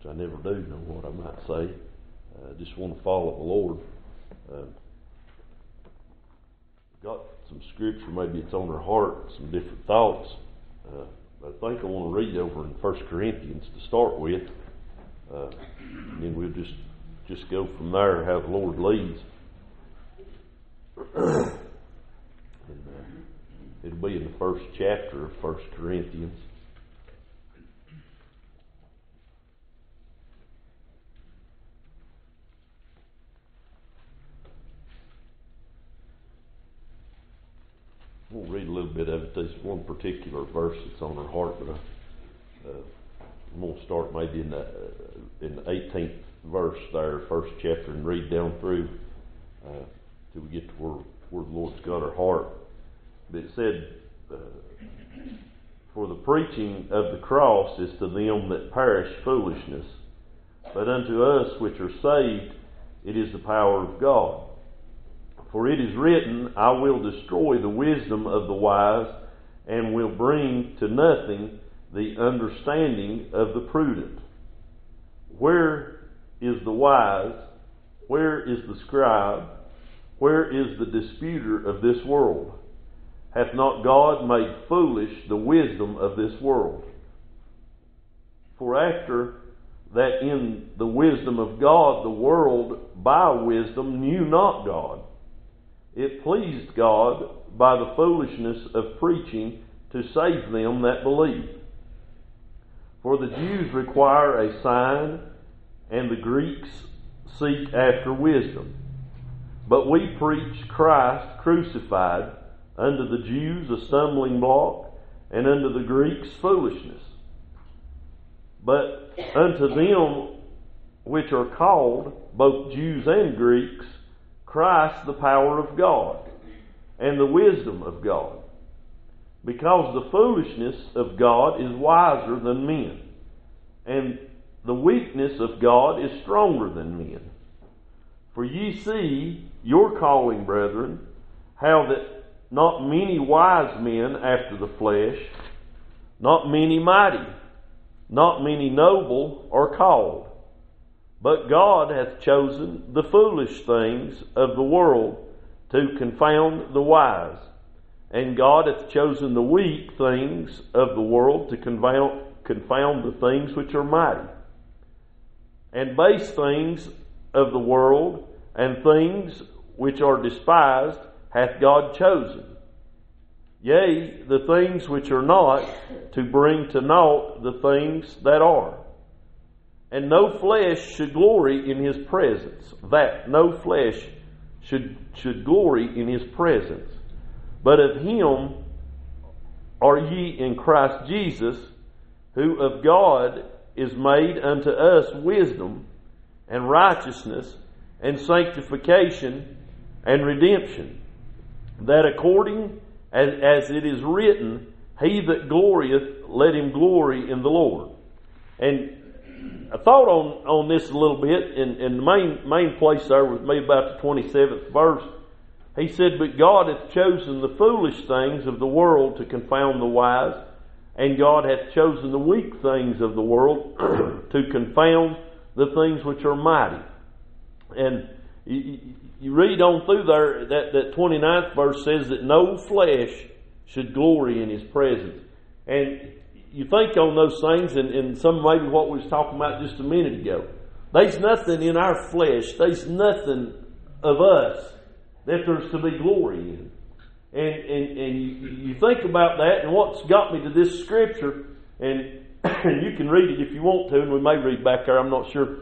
which I never do know what I might say. I uh, just want to follow the Lord. Uh, got some scripture, maybe it's on our heart, some different thoughts. Uh, I think I want to read over in 1 Corinthians to start with. Uh, and then we'll just just go from there, how the Lord leads. and, uh, it'll be in the first chapter of 1 Corinthians. We'll read a little bit of it. There's one particular verse that's on our heart, but I, uh, I'm going to start maybe in the, uh, in the 18th verse there, first chapter, and read down through uh, till we get to where, where the Lord's got our heart. But it said, uh, For the preaching of the cross is to them that perish foolishness, but unto us which are saved it is the power of God. For it is written, I will destroy the wisdom of the wise, and will bring to nothing the understanding of the prudent. Where is the wise? Where is the scribe? Where is the disputer of this world? Hath not God made foolish the wisdom of this world? For after that in the wisdom of God the world by wisdom knew not God, it pleased God by the foolishness of preaching to save them that believe. For the Jews require a sign, and the Greeks seek after wisdom. But we preach Christ crucified, unto the Jews a stumbling block, and unto the Greeks foolishness. But unto them which are called, both Jews and Greeks, Christ the power of God and the wisdom of God. Because the foolishness of God is wiser than men, and the weakness of God is stronger than men. For ye see your calling, brethren, how that not many wise men after the flesh, not many mighty, not many noble are called. But God hath chosen the foolish things of the world to confound the wise. And God hath chosen the weak things of the world to confound, confound the things which are mighty. And base things of the world and things which are despised hath God chosen. Yea, the things which are not, to bring to naught the things that are and no flesh should glory in his presence. That no flesh should, should glory in his presence. But of him are ye in Christ Jesus, who of God is made unto us wisdom and righteousness and sanctification and redemption. That according as, as it is written, He that glorieth, let him glory in the Lord. And I thought on, on this a little bit, and, and the main, main place there was maybe about the 27th verse. He said, But God hath chosen the foolish things of the world to confound the wise, and God hath chosen the weak things of the world to confound the things which are mighty. And you, you read on through there, that, that 29th verse says that no flesh should glory in his presence. And you think on those things, and, and some maybe what we was talking about just a minute ago. There's nothing in our flesh. There's nothing of us that there's to be glory in. And, and, and you, you think about that, and what's got me to this scripture, and, and you can read it if you want to, and we may read back there, I'm not sure.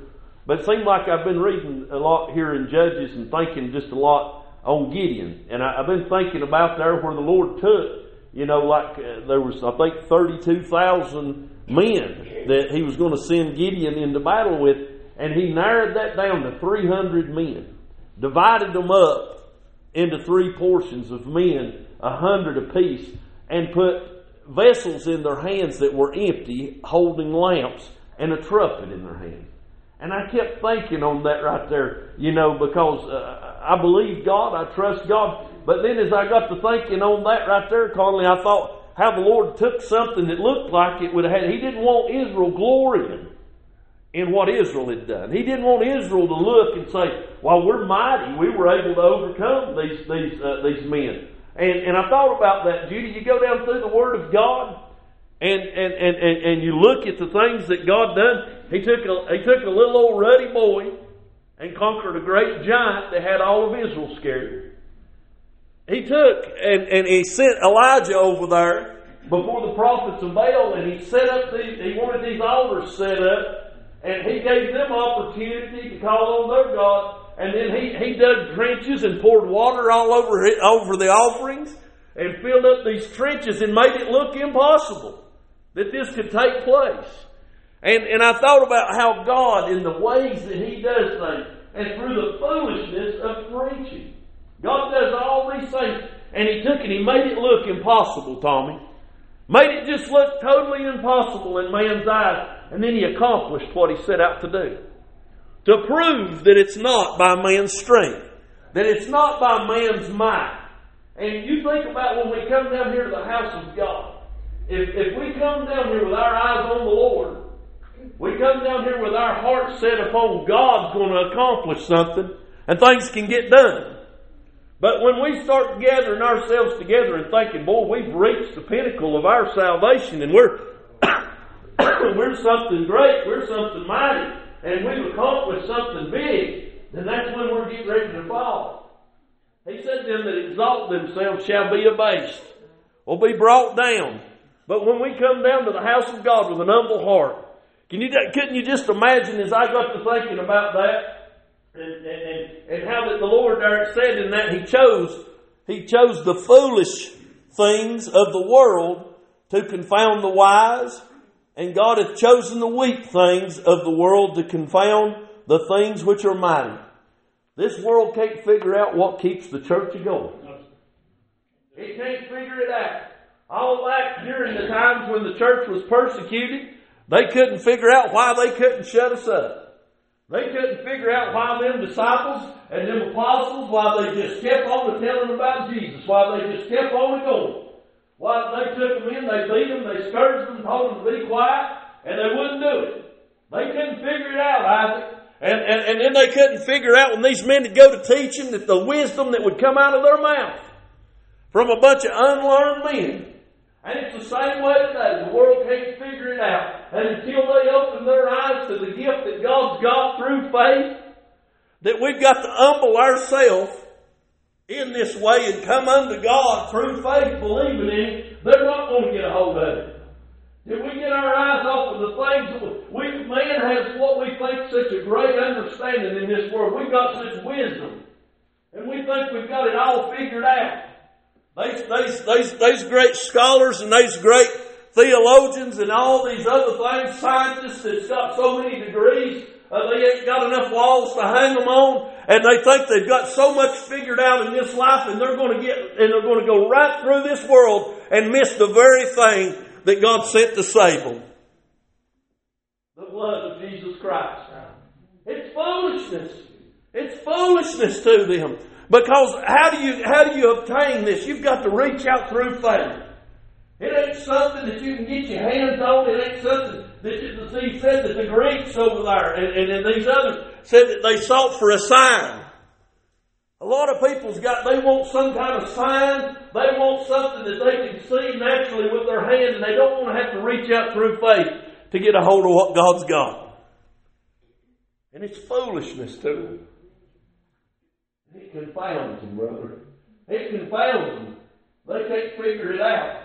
But it seemed like I've been reading a lot here in Judges and thinking just a lot on Gideon. And I, I've been thinking about there where the Lord took you know, like uh, there was, I think, 32,000 men that he was going to send Gideon into battle with, and he narrowed that down to 300 men, divided them up into three portions of men, a hundred apiece, and put vessels in their hands that were empty, holding lamps, and a trumpet in their hand. And I kept thinking on that right there, you know, because uh, I believe God, I trust God, but then as I got to thinking on that right there, Conley, I thought how the Lord took something that looked like it would have had, He didn't want Israel glorying in what Israel had done. He didn't want Israel to look and say, "Well, we're mighty. We were able to overcome these these uh, these men." And and I thought about that, Judy. You go down through the Word of God, and and and and, and you look at the things that God done. He took a he took a little old ruddy boy and conquered a great giant that had all of Israel scared. He took and, and he sent Elijah over there before the prophets of Baal, and he set up these, he wanted these altars set up, and he gave them opportunity to call on their God. And then he, he dug trenches and poured water all over over the offerings and filled up these trenches and made it look impossible that this could take place. And, and I thought about how God, in the ways that He does things, and through the foolishness of preaching, God does all these things. And He took it, He made it look impossible, Tommy. Made it just look totally impossible in man's eyes. And then He accomplished what He set out to do. To prove that it's not by man's strength, that it's not by man's might. And you think about when we come down here to the house of God. If, if we come down here with our eyes on the Lord, we come down here with our hearts set upon God's going to accomplish something, and things can get done. But when we start gathering ourselves together and thinking, boy, we've reached the pinnacle of our salvation and we're we're something great, we're something mighty, and we've accomplished something big, then that's when we're getting ready to fall. He said, Them that exalt themselves shall be abased, or be brought down. But when we come down to the house of God with an humble heart, can you, couldn't you just imagine as I got to thinking about that and, and, and how that the Lord said in that He chose, He chose the foolish things of the world to confound the wise, and God hath chosen the weak things of the world to confound the things which are mighty. This world can't figure out what keeps the church going. It can't figure it out. All back during the times when the church was persecuted, they couldn't figure out why they couldn't shut us up. They couldn't figure out why them disciples and them apostles, why they just kept on telling about Jesus, why they just kept on going. Why they took them in, they beat them, they scourged them, told them to be quiet, and they wouldn't do it. They couldn't figure it out, Isaac. And, and, and then they couldn't figure out when these men would go to teaching that the wisdom that would come out of their mouth from a bunch of unlearned men and it's the same way today. The world can't figure it out. And until they open their eyes to the gift that God's got through faith, that we've got to humble ourselves in this way and come unto God through faith, believing in Him, they're not going to get a hold of it. If we get our eyes off of the things that we man has what we think such a great understanding in this world. We've got such wisdom. And we think we've got it all figured out. These, these, these, these great scholars and these great theologians and all these other things, scientists that's got so many degrees, uh, they ain't got enough walls to hang them on, and they think they've got so much figured out in this life, and they're going to get, and they're going to go right through this world and miss the very thing that God sent to save them. The blood of Jesus Christ. It's foolishness. It's foolishness to them. Because how do you how do you obtain this? You've got to reach out through faith. It ain't something that you can get your hands on. It ain't something that you, he said that the Greeks over there and, and, and these others said that they sought for a sign. A lot of people's got they want some kind of sign. They want something that they can see naturally with their hand, and they don't want to have to reach out through faith to get a hold of what God's got. And it's foolishness to them. It confounds them, brother. It confounds them. They can't figure it out.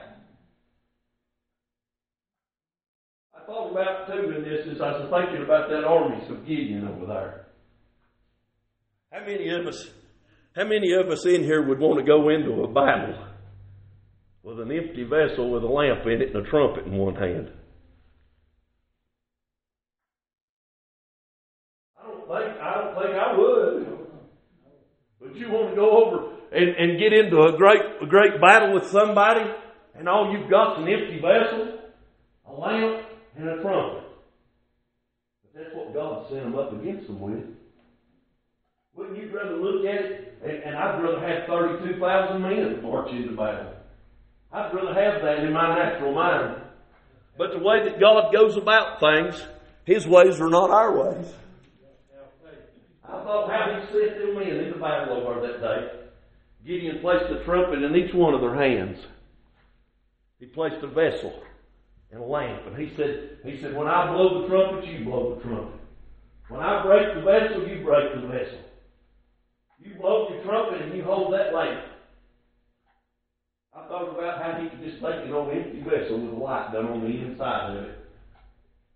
I thought about too in this as I was thinking about that army of Gideon over there. How many of us how many of us in here would want to go into a battle with an empty vessel with a lamp in it and a trumpet in one hand? I don't think I don't think I would. But you want to go over and, and get into a great, a great battle with somebody, and all you've got is an empty vessel, a lamp, and a trumpet. But that's what God sent them up against them with. Wouldn't you rather look at it? And, and I'd rather have 32,000 men march into battle. I'd rather have that in my natural mind. But the way that God goes about things, His ways are not our ways. I thought how he them men in the battle over that day. Gideon placed a trumpet in each one of their hands. He placed a vessel and a lamp. And he said, he said, when I blow the trumpet, you blow the trumpet. When I break the vessel, you break the vessel. You blow your trumpet and you hold that lamp. I thought about how he could just take an old empty vessel with a light done on the inside of it.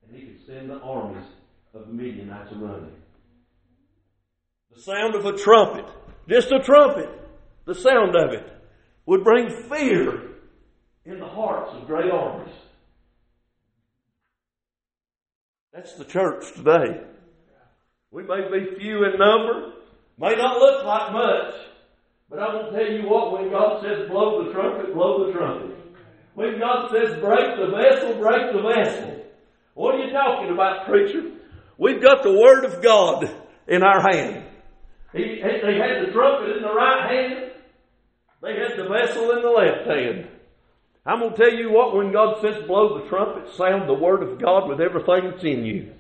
And he could send the armies of the Midianites running. The sound of a trumpet, just a trumpet, the sound of it, would bring fear in the hearts of great armies. That's the church today. We may be few in number, may not look like much, but going to tell you what, when God says blow the trumpet, blow the trumpet. When God says break the vessel, break the vessel. What are you talking about, preacher? We've got the Word of God in our hand. He, they had the trumpet in the right hand. They had the vessel in the left hand. I'm going to tell you what, when God says blow the trumpet, sound the word of God with everything that's in you.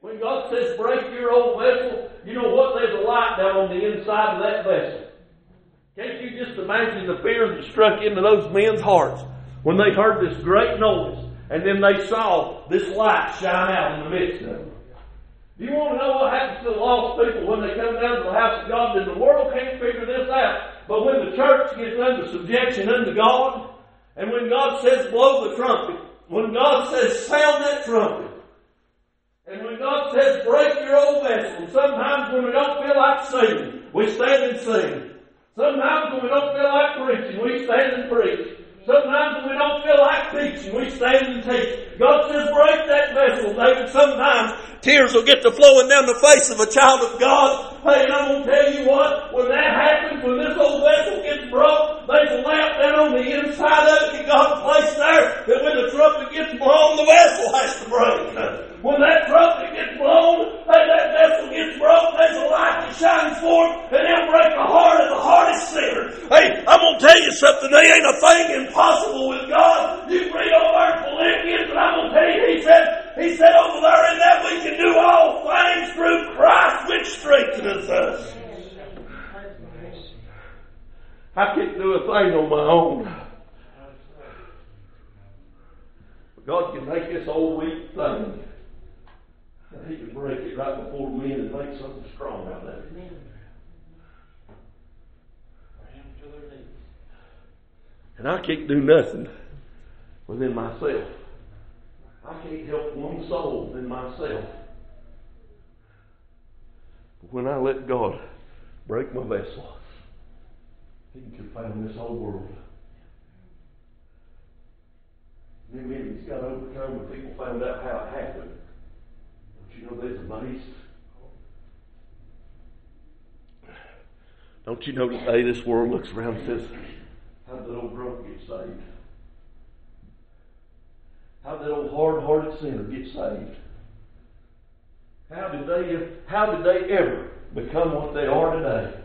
When God says break your old vessel, you know what? There's a light down on the inside of that vessel. Can't you just imagine the fear that struck into those men's hearts when they heard this great noise and then they saw this light shine out in the midst of them? Do you want to know what happens to the lost people when they come down to the house of God? Then the world can't figure this out. But when the church gets under subjection unto God, and when God says blow the trumpet, when God says sound that trumpet, and when God says break your old vessel, sometimes when we don't feel like singing, we stand and sing. Sometimes when we don't feel like preaching, we stand and preach. Sometimes we don't feel like preaching, we stand and teach. God says, break that vessel, David. Sometimes tears will get to flowing down the face of a child of God. Hey, and I'm going to tell you what, when that happens, when this old vessel gets broke, there's a lamp down on the inside of it that God placed there that when the trumpet gets blown, the vessel has to break. When that trumpet gets blown, hey, that vessel gets broke, there's a light that shines forth and it'll break the heart of the hardest sinner. Hey, I'm going to tell you something. There ain't a thing impossible with God. You read over in Philippians, and I'm going to tell you, he said, he said over there in that we can do all things through Christ which strengthens us. I can't do a thing on my own. God can make this old weak thing. And He can break it right before men and make something strong out of it. And I can't do nothing within myself. I can't help one soul than myself. But when I let God break my vessel, He can confound this whole world. Them enemies got overcome when people found out how it happened. Don't you know there's a amazed? Don't you know today this world looks around and says, How did that old drunk get saved? How did that old hard-hearted sinner get saved? How did they how did they ever become what they are today?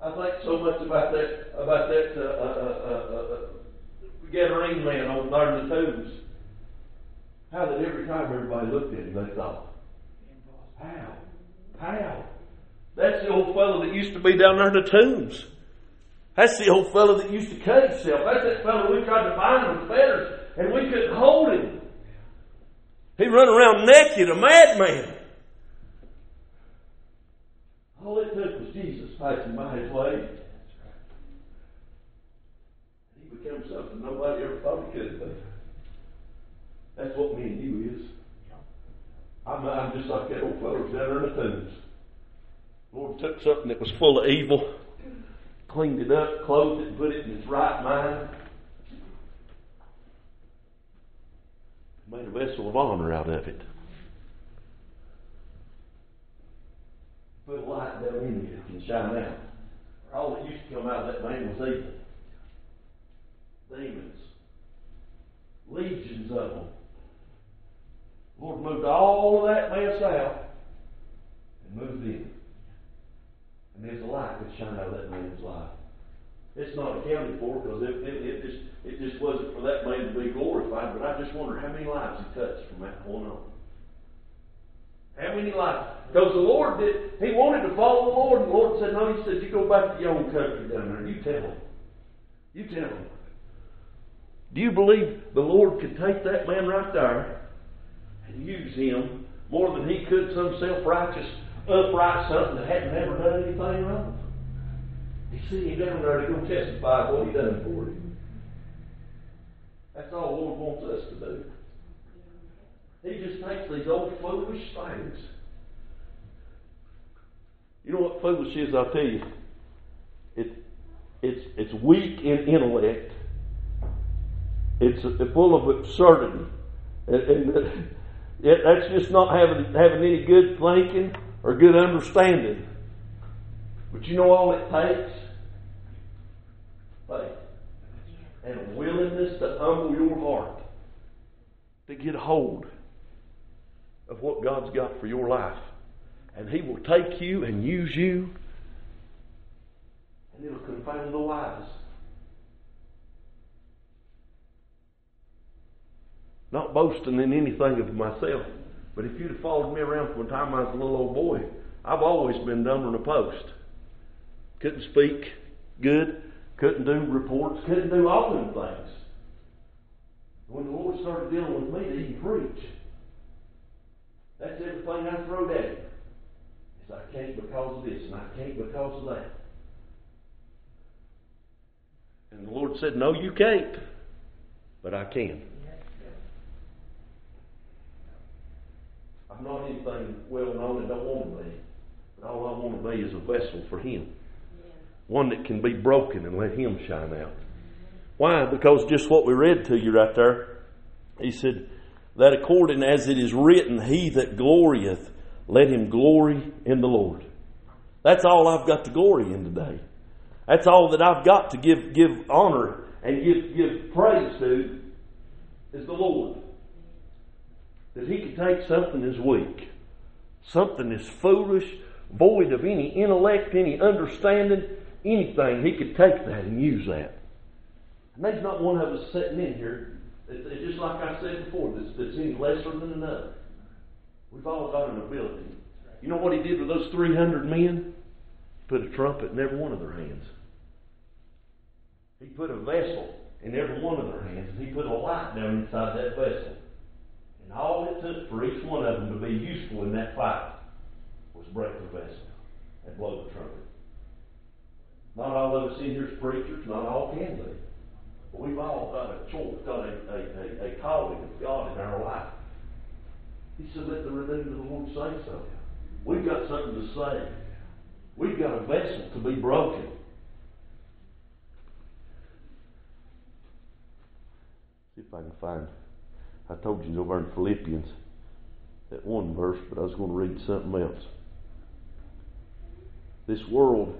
I think so much about that about that uh, uh, uh, uh Gadarene man on the tombs. How that every time everybody looked at him, they thought, how? How? That's the old fellow that used to be down there in the tombs. That's the old fellow that used to cut himself. That's that fellow we tried to bind him with fetters, and we couldn't hold him. He run around naked, a madman. All it took was Jesus passing by his way. He became something nobody ever thought he could be. That's what me and you is. I'm, I'm just like that old fellow down in the tombs. Lord took something that was full of evil, cleaned it up, clothed it, and put it in its right mind, made a vessel of honor out of it. Put a light down in you and can shine out. All that used to come out of that man was evil. Demons. Legions of them. Lord moved all of that mess out and moved in. And there's a light that shine out of that man's life. It's not accounted for because it, it, it just it just wasn't for that man to be glorified, but I just wonder how many lives he touched from that point on. How many lives? Because the Lord did, he wanted to follow the Lord, and the Lord said, No, he said, You go back to your own country down there, you tell them. You tell them. Do you believe the Lord could take that man right there and use him more than he could some self righteous, upright something that hadn't ever done anything wrong? He sent him down there to go testify what he done for him. That's all the Lord wants us to do. He just takes these old foolish things. You know what foolish is, I'll tell you. It, it's, it's weak in intellect. It's full of absurdity. And, and that's just not having, having any good thinking or good understanding. But you know all it takes? Faith. And willingness to humble your heart to get hold of what God's got for your life. And He will take you and use you, and it'll confound the wise. Not boasting in anything of myself, but if you'd have followed me around from the time I was a little old boy, I've always been dumb on a post. Couldn't speak good, couldn't do reports, couldn't do all them things. When the Lord started dealing with me to even preach, that's everything I throw at him. Is I can't because of this, and I can't because of that. And the Lord said, No, you can't. But I can. I'm not anything well known and don't want to be. But all I want to be is a vessel for Him. One that can be broken and let Him shine out. Why? Because just what we read to you right there, He said, that according as it is written, He that glorieth, let him glory in the Lord. That's all I've got to glory in today. That's all that I've got to give, give honor and give, give praise to is the Lord. That He could take something as weak, something as foolish, void of any intellect, any understanding, anything. He could take that and use that. And there's not one of us sitting in here it's just like I said before, that's, that's any lesser than another. We've all got an ability. You know what he did with those 300 men? Put a trumpet in every one of their hands. He put a vessel in every one of their hands, and he put a light down inside that vessel. Took for each one of them to be useful in that fight was break the vessel and blow the trumpet. Not all of us in here is preachers, not all can be. We've all got a choice, got a, a, a, a calling of God in our life. He said, let the redeemed of the Lord say so. We've got something to say. We've got a vessel to be broken. See if I can find. I told you over in Philippians that one verse, but I was going to read something else. This world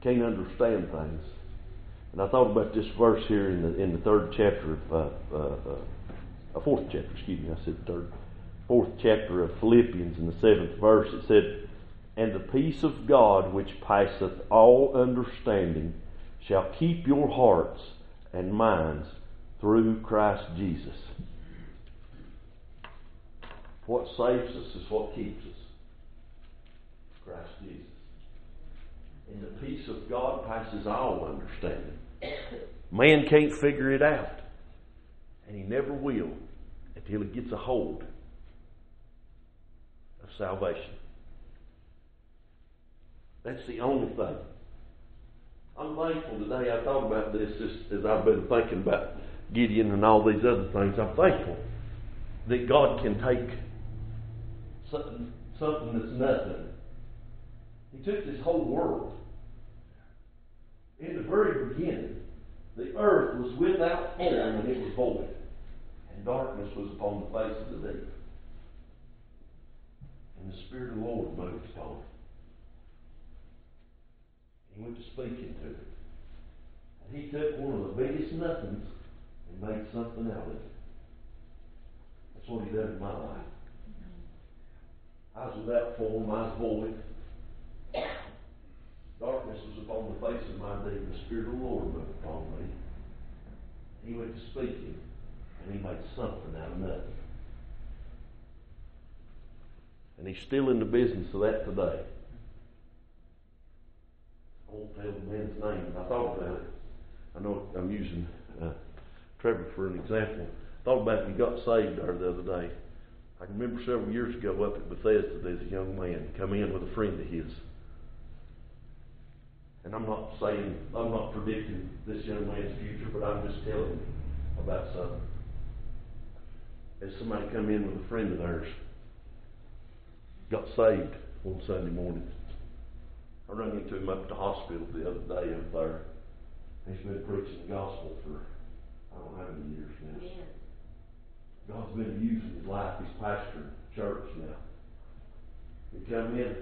can't understand things. And I thought about this verse here in the in the third chapter of uh, uh, uh, fourth chapter. Excuse me, I said third, fourth chapter of Philippians in the seventh verse. It said, "And the peace of God, which passeth all understanding, shall keep your hearts and minds through Christ Jesus." What saves us is what keeps us. Christ Jesus. And the peace of God passes all understanding. Man can't figure it out. And he never will until he gets a hold of salvation. That's the only thing. I'm thankful today. I thought about this just as I've been thinking about Gideon and all these other things. I'm thankful that God can take something, something that's nothing. He took this whole world in the very beginning, the earth was without form and it was void, and darkness was upon the face of the deep. And the Spirit of the Lord moved upon it. He went to speak into it. And he took one of the biggest nothings and made something out of it. That's what he did in my life. I was without form, I was void. Darkness was upon the face of my deep, the Spirit of the Lord moved upon me. He went to speaking, and he made something out of nothing. And he's still in the business of that today. I won't tell the man's name. I thought about it. I know I'm using uh, Trevor for an example. I thought about it he got saved there the other day. I can remember several years ago up at Bethesda, there's a young man come in with a friend of his. And I'm not saying, I'm not predicting this young man's future, but I'm just telling you about something. As somebody come in with a friend of theirs, got saved one Sunday morning. I ran into him up at the hospital the other day up there. He's been preaching the gospel for I don't know how many years now. God's been using his life. He's pastoring church now. He come in,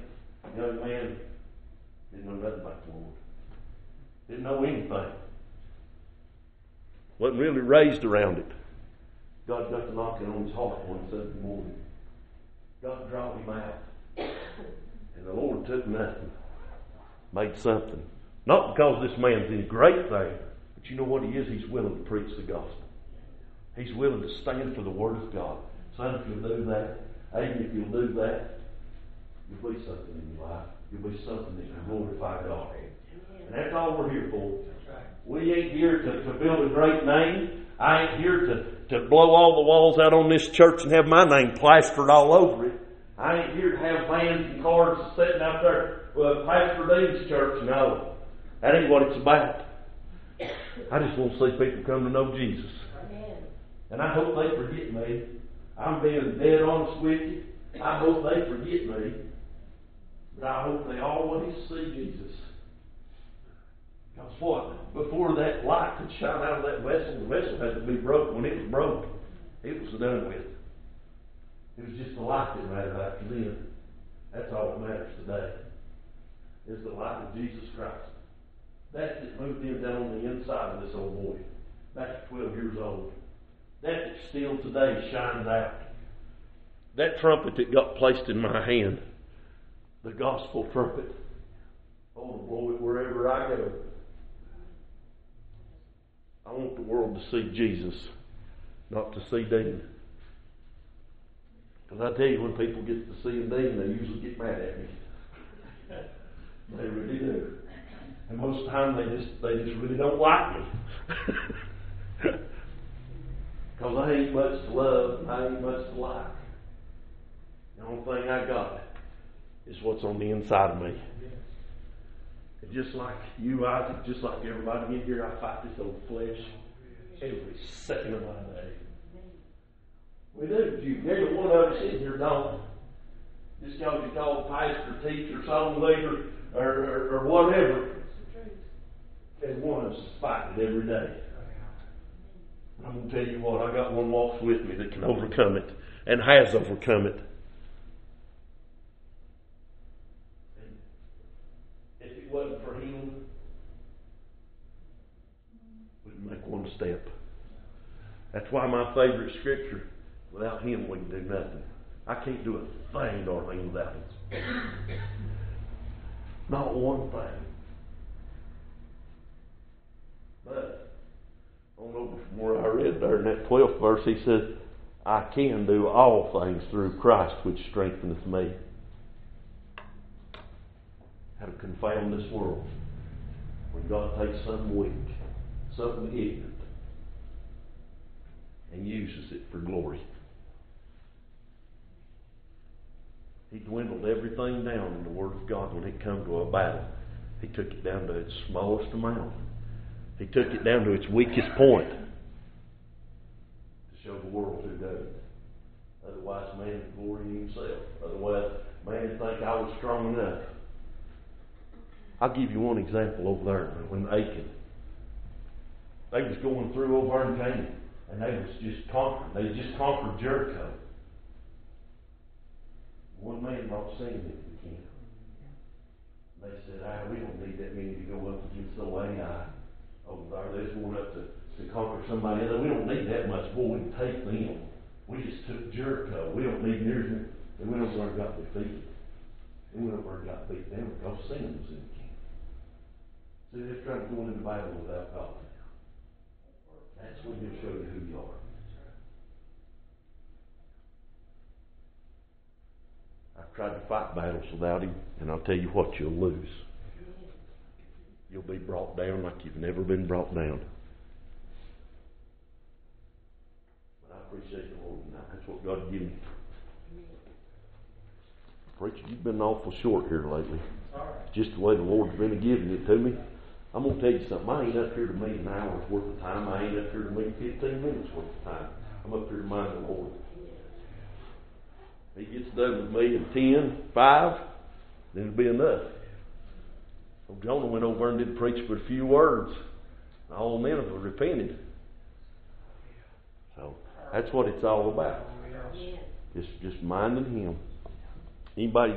young man, didn't know nothing about the Lord. Didn't know anything. Wasn't really raised around it. God got to knocking on his heart one Sunday morning. God drawed him out. And the Lord took nothing. Made something. Not because this man's any great thing, but you know what he is? He's willing to preach the gospel. He's willing to stand for the Word of God. Son, if you'll do that, Aiden, if you'll do that, you'll be something in your life. You'll be something that can glorify God. And that's all we're here for. We ain't here to, to build a great name. I ain't here to, to blow all the walls out on this church and have my name plastered all over it. I ain't here to have bands and cards sitting out there with Pastor Dean's church. No. That ain't what it's about. I just want to see people come to know Jesus. And I hope they forget me. I'm being dead honest with you. I hope they forget me. But I hope they always see Jesus. Because what? Before that light could shine out of that vessel, the vessel had to be broken. When it was broken, it was done with. It was just the light that mattered after then. That's all that matters today. Is the light of Jesus Christ. That's that moved him down on the inside of this old boy. Back at 12 years old. That still today shines out. That trumpet that got placed in my hand, the gospel trumpet, oh, blow it wherever I go. I want the world to see Jesus, not to see Dean. Because I tell you, when people get to see Dean, they usually get mad at me. they really do. And most of the time, they just they just really don't like me. Because I ain't much to love and I ain't much to like. The only thing I got is what's on the inside of me. And just like you, Isaac, just like everybody in here, I fight this old flesh every second of my day. We do. You, every one of us in here don't. Just because you're called pastor, teacher, song leader, or, or, or whatever. Every one of us fighting every day. I'm going to tell you what, I got one walks with me that can overcome it and has overcome it. if it wasn't for him, we'd make one step. That's why my favorite scripture, without him we can do nothing. I can't do a thing, Darlene, without him. Not one thing. But on over from where I read there in that 12th verse, he says, I can do all things through Christ which strengtheneth me. How to confound this world when God takes something weak, something ignorant, and uses it for glory. He dwindled everything down in the Word of God when it come to a battle. He took it down to its smallest amount. He took it down to its weakest point to show the world who does it. Otherwise, man would glory in himself. Otherwise, man would think I was strong enough. I'll give you one example over there when Achan. They was going through over in Canaan, and they was just conquering. They just conquered Jericho. One man brought singing into the camp. They said, ah, we don't need that many to go up against the Ai over there. They're going up to, to conquer somebody else. We don't need that much. Boy, we can take them. We just took Jericho. We don't need near them. They went over there and got defeated. They went over and got beat down because sin was in the camp. See, they're trying to go into battle without God now. That's when he'll show you who you are. I've tried to fight battles without him, and I'll tell you what, you'll lose. You'll be brought down like you've never been brought down. But I appreciate the Lord tonight. That's what God gave me. Preacher, you've been awful short here lately. Just the way the Lord's been giving it to me. I'm gonna tell you something. I ain't up here to meet an hour's worth of time. I ain't up here to meet 15 minutes worth of time. I'm up here to mind the Lord. He gets done with me in 10, 5, then it'll be enough. So Jonah went over and did preach but a few words. And All men Nineveh repented. So that's what it's all about. Just just minding him. Anybody